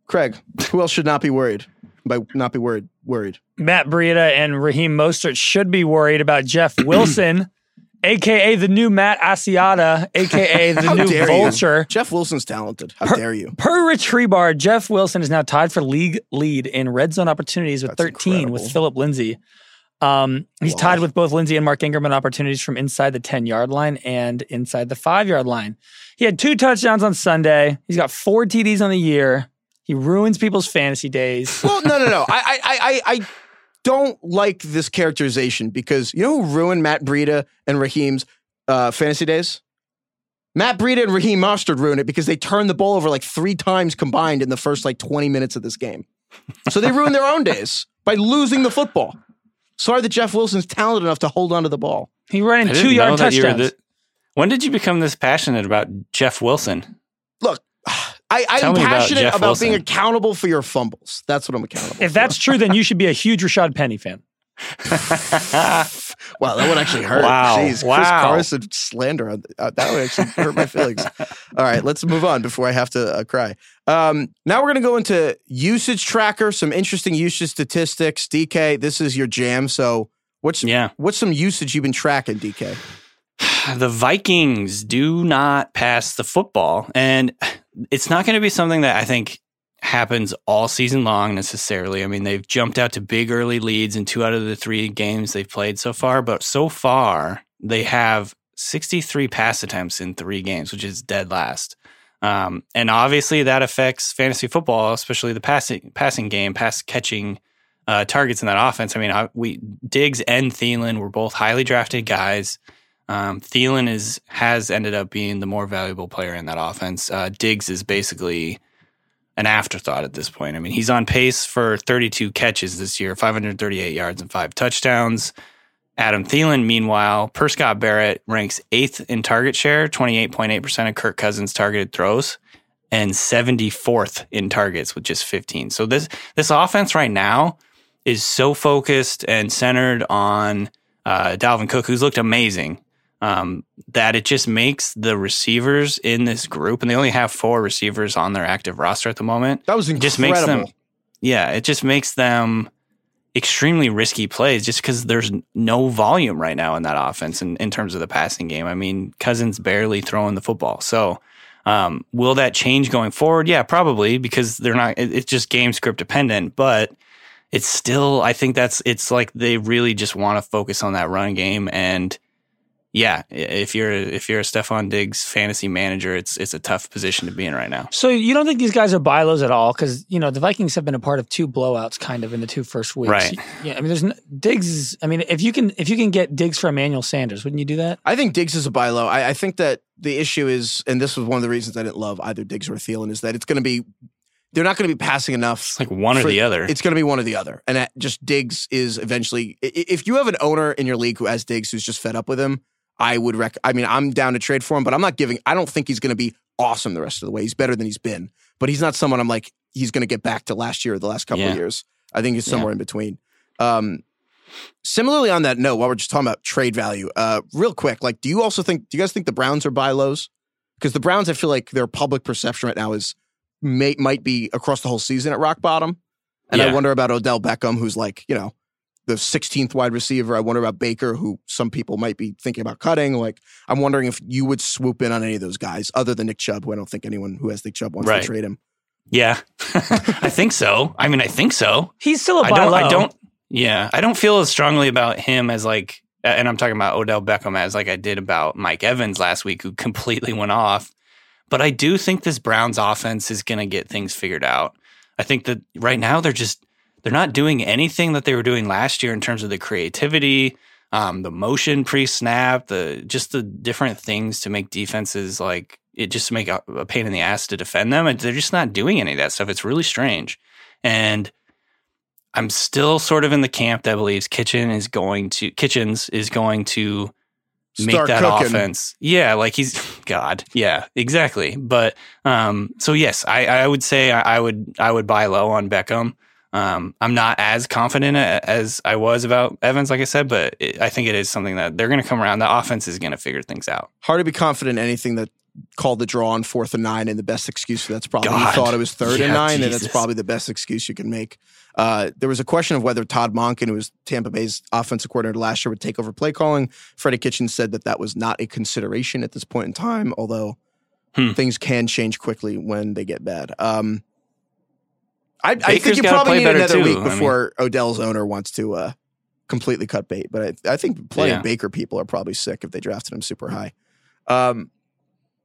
Craig, who else should not be worried? By not be worried, worried. Matt Breida and Raheem Mostert should be worried about Jeff Wilson, aka the new Matt Asiata, aka the new Vulture. you? Jeff Wilson's talented. How dare you? Per Rich Hribar, Jeff Wilson is now tied for league lead in red zone opportunities with That's 13 with. Phillip Lindsay. Um, he's Wow. tied with both Lindsay and Mark Ingram in opportunities from inside the 10 yard line and inside the five yard line. He had two touchdowns on Sunday. He's got four TDs on the year. He ruins people's fantasy days. Well, no, no, no. I, I, I I don't like this characterization because you know who ruined Matt Breida and Raheem's uh, fantasy days? Matt Breida and Raheem Mostert ruined it because they turned the ball over like three times combined in the first like 20 minutes of this game. So they ruined their own days by losing the football. Sorry that Jeff Wilson's talented enough to hold onto the ball. He ran in two yard that you were touchdowns. thi- when did you become this passionate about Jeff Wilson? Look, I, Tell I'm me about passionate Jeff about, being accountable for your fumbles. That's what I'm accountable if for. that's true, then you should be a huge Rashaad Penny fan. Wow, that would actually hurt. Wow. Jeez, Chris Wow. Carson slander. on- Uh, that would actually hurt my feelings. All right, let's move on before I have to uh, cry. Um, now we're going to go into usage tracker, some interesting usage statistics. DK, this is your jam. So what's yeah. what's some usage you've been tracking, DK? the Vikings do not pass the football. And it's not going to be something that I think happens all season long necessarily. I mean, they've jumped out to big early leads in two out of the three games they've played so far, but so far they have 63 pass attempts in three games, which is dead last. Um, and obviously that affects fantasy football, especially the passing passing game, pass catching uh, targets in that offense. I mean, I, we Diggs and Thielen were both highly drafted guys. Um, Thielen is has ended up being the more valuable player in that offense. Uh, Diggs is basically an afterthought at this point. I mean, he's on pace for 32 catches this year, 538 yards and five touchdowns. Adam Thielen, meanwhile, per Scott Barrett ranks eighth in target share, 28.8% of Kirk Cousins' targeted throws, and 74th in targets with just 15. So this this offense right now is so focused and centered on uh, Dalvin Cook, who's looked amazing, um, that it just makes the receivers in this group, and they only have four receivers on their active roster at the moment. That was It incredible. just makes them, yeah, it just makes them extremely risky plays just because there's no volume right now in that offense in, in terms of the passing game. I mean, Cousins barely throwing the football. So Um, will that change going forward? Yeah, probably because they're not. It's just game script dependent, but it's still. I think that's. It's like they really just want to focus on that run game and yeah, if you're if you're a Stefon Diggs fantasy manager, it's it's a tough position to be in right now. So you don't think these guys are buy lows at all? Because you know the Vikings have been a part of two blowouts, kind of in the two first weeks. Right. Yeah. I mean, there's no, Diggs. Is, I mean, if you can if you can get Diggs for Emmanuel Sanders, wouldn't you do that? I think Diggs is a buy low. I, I think that the issue is, and this was one of the reasons I didn't love either Diggs or Thielen, is that it's going to be they're not going to be passing enough. It's like one or the other. It's going to be one or the other. And that just Diggs is eventually. If you have an owner in your league who has Diggs who's just fed up with him, I would rec. I mean, I'm down to trade for him, but I'm not giving. I don't think he's going to be awesome the rest of the way. He's better than he's been, but he's not someone I'm like he's going to get back to last year or the last couple Yeah. of years. I think he's somewhere Yeah. in between. Um, similarly, on that note, while we're just talking about trade value, uh, real quick, like, do you also think? Do you guys think the Browns are buy lows? Because the Browns, I feel like their public perception right now is may, might be across the whole season at rock bottom, and I wonder about Odell Beckham, who's like you know the 16th wide receiver. I wonder about Baker, who some people might be thinking about cutting. Like, I'm wondering if you would swoop in on any of those guys other than Nick Chubb, who I don't think anyone who has Nick Chubb wants Right. to trade him. yeah, I think so. I mean, I think so. He's still a buy I don't. low. I don't. Yeah, I don't feel as strongly about him as like, and I'm talking about Odell Beckham as like I did about Mike Evans last week, who completely went off. But I do think this Browns offense is going to get things figured out. I think that right now they're just they're not doing anything that they were doing last year in terms of the creativity, um, the motion pre-snap, the just the different things to make defenses like it just make a, a pain in the ass to defend them. And they're just not doing any of that stuff. It's really strange. And I'm still sort of in the camp that believes Kitchen is going to Kitchens is going to make Start that cooking. offense. Yeah, like he's God. Yeah, exactly. But um, so yes, I, I would say I, I would I would buy low on Beckham. Um, I'm not as confident as I was about Evans, like I said, but it, I think it is something that they're going to come around. The offense is going to figure things out. Hard to be confident in anything that called the draw on fourth and nine, and the best excuse for that's probably you thought it was third and Yeah, nine, and that's probably the best excuse you can make. Uh, there was a question of whether Todd Monken, who was Tampa Bay's offensive coordinator last year, would take over play calling. Freddie Kitchen said that that was not a consideration at this point in time, although Hmm. things can change quickly when they get bad. Um, I, I think you probably need another too. week I mean- before Odell's owner wants to uh, completely cut bait. But I, I think plenty Yeah. of Baker people are probably sick if they drafted him super high. Um,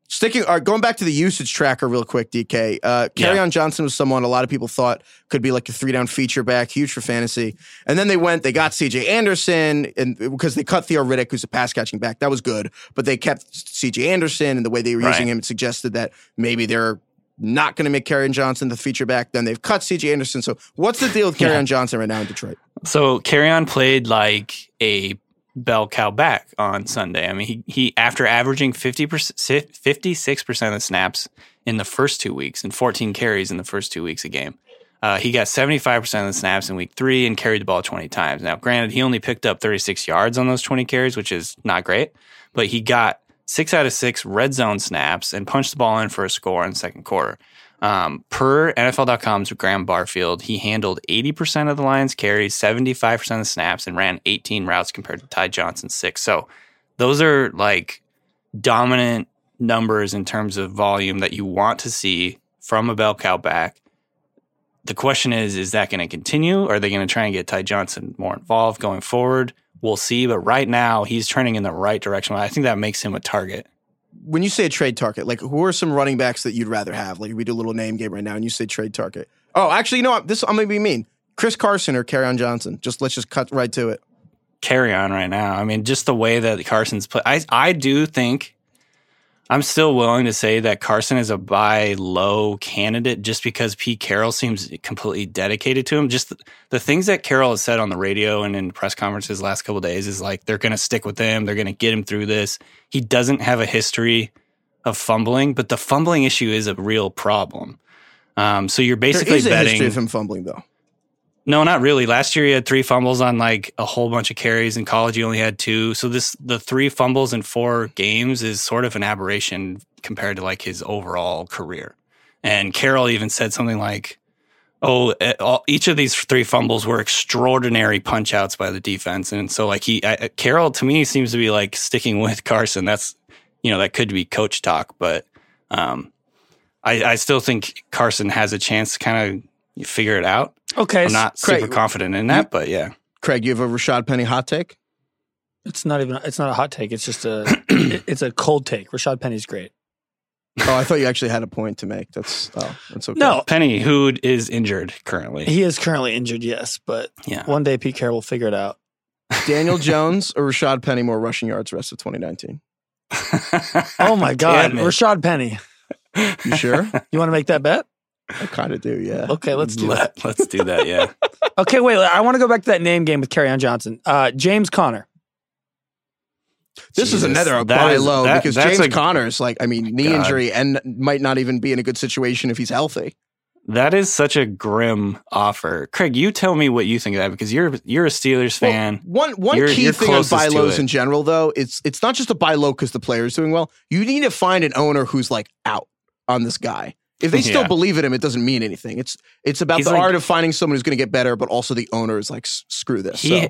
sticking, going back to the usage tracker real quick, DK. Uh, Yeah. on Johnson was someone a lot of people thought could be like a three down feature back, huge for fantasy. And then they went, they got CJ Anderson, and because they cut Theo Riddick, who's a pass catching back, that was good. But they kept CJ Anderson, and the way they were using him, it suggested that maybe they're not going to make Carry Johnson the feature back. Then they've cut CJ Anderson. So what's the deal with Kerryon Johnson right now in Detroit? So Kerryon played like a bell cow back on Sunday. I mean, he he after averaging 50 56 percent of the snaps in the first two weeks and 14 carries in the first two weeks of game. Uh, he got 75% of the snaps in week three and carried the ball 20 times. Now, granted, he only picked up 36 yards on those 20 carries, which is not great, but he got six out of six red zone snaps and punched the ball in for a score in the second quarter. Um, per NFL.com's Graham Barfield, he handled 80% of the Lions' carries, 75% of the snaps, and ran 18 routes compared to Ty Johnson's six. So those are like dominant numbers in terms of volume that you want to see from a bell cow back. The question is, is that going to continue? Are they going to try and get Ty Johnson more involved going forward? We'll see. But right now, he's trending in the right direction. I think that makes him a target. When you say a trade target, like who are some running backs that you'd rather have? Like we do a little name game right now, and you say trade target. Oh, actually, you know what? This I'm gonna be mean. Chris Carson or Kerryon Johnson. Just let's just cut right to it. Kerryon right now. I mean, just the way that Carson's play. I I do think I'm still willing to say that Carson is a buy low candidate just because Pete Carroll seems completely dedicated to him. Just the, the things that Carroll has said on the radio and in press conferences last couple of days is like they're going to stick with him. They're going to get him through this. He doesn't have a history of fumbling, but the fumbling issue is a real problem. Um, so you're There basically is a betting. history of him fumbling though. No, not really. Last year he had three fumbles on like a whole bunch of carries. In college, he only had two. So this the three fumbles in four games is sort of an aberration compared to like his overall career. And Carroll even said something like, "Oh, eh, all, each of these three fumbles were extraordinary punch outs by the defense." And so like he I, Carroll to me seems to be like sticking with Carson. That's you know that could be coach talk, but um, I, I still think Carson has a chance to kind of figure it out. Okay, I'm not Craig, super confident in that, but yeah. Craig, you have a Rashaad Penny hot take? it's not even. It's not a hot take. It's just a. it's a cold take. Rashaad Penny's great. Oh, I thought you actually had a point to make. That's oh, that's okay. No, Penny, who is injured currently. he is currently injured. Yes, but yeah. one day Pete Carroll will figure it out. Daniel Jones or Rashaad Penny more rushing yards rest of 2019. Oh my God, Rashaad Penny. You sure? You want to make that bet? I kind of do. Yeah. Okay, let's do that. Let, Let's do that. Yeah. Okay, wait. I want to go back to that name game with Carry Johnson. Uh, James Conner. This is another That buy is- low that- because James a- Conner's like, I mean, knee God. injury and might not even be in a good situation if he's healthy. That is such a grim offer. Craig, you tell me what you think of that because you're you're a Steelers fan. Well, one one You're- key you're thing on buy lows in general, though, it's it's not just a buy low because the player's doing well. You need to find an owner who's like out on this guy. If they still Yeah. believe in him, it doesn't mean anything. It's it's about He's the like- art of finding someone who's going to get better, but also the owner is like, screw this. he so,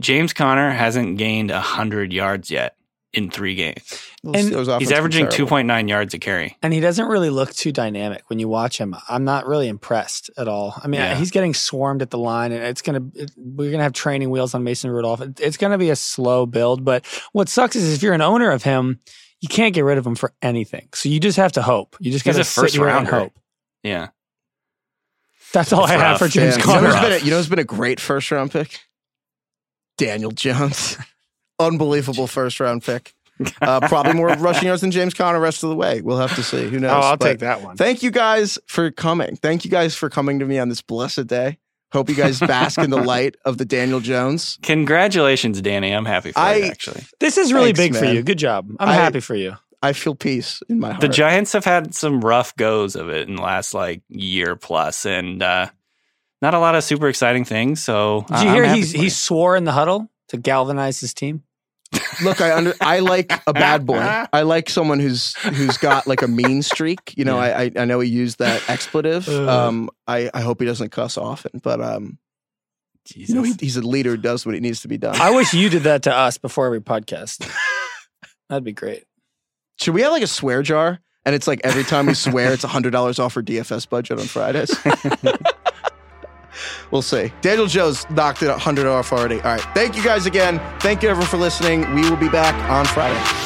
James Conner hasn't gained hundred yards yet in three games. and He's averaging two terrible. point nine yards a carry. And he doesn't really look too dynamic when you watch him. I'm not really impressed at all. I mean, Yeah. he's getting swarmed at the line, and it's gonna. It, we're gonna have training wheels on Mason Rudolph. It- it's gonna be a slow build. But what sucks is if you're an owner of him, you can't get rid of him for anything. So you just have to hope. You just He's got to sit here and hope. Yeah. That's all It's I have for James Yeah, you know, Conner. who's been a, you know who's been a great first round pick? Daniel Jones. Unbelievable first round pick. Uh, probably more rushing yards than James Conner rest of the way. We'll have to see. Who knows? Oh, I'll But take that one. Thank you guys for coming. Thank you guys for coming to me on this blessed day. Hope you guys bask in the light of the Daniel Jones. Congratulations, Danny. I'm happy for I- you, actually. This is really Thanks, big for you. Good job. I'm I- happy for you. I feel peace in my heart. The Giants have had some rough goes of it in the last like year plus, and uh, not a lot of super exciting things. So Did you I'm hear happy he's he swore in the huddle to galvanize his team? Look, I under I like a bad boy. I like someone who's who's got like a mean streak. You know, I I, I know he used that expletive. Uh. Um, I I hope he doesn't cuss often, but um, Jesus. you know, he, he's a leader who does what it needs to be done. I wish you did that to us before every podcast. That'd be great. Should we have like a swear jar? And it's like every time we swear, it's hundred dollars off our DFS budget on Fridays. we'll see. Daniel Joe's knocked it hundred off already. All right. Thank you guys again. Thank you everyone for listening. We will be back on Friday.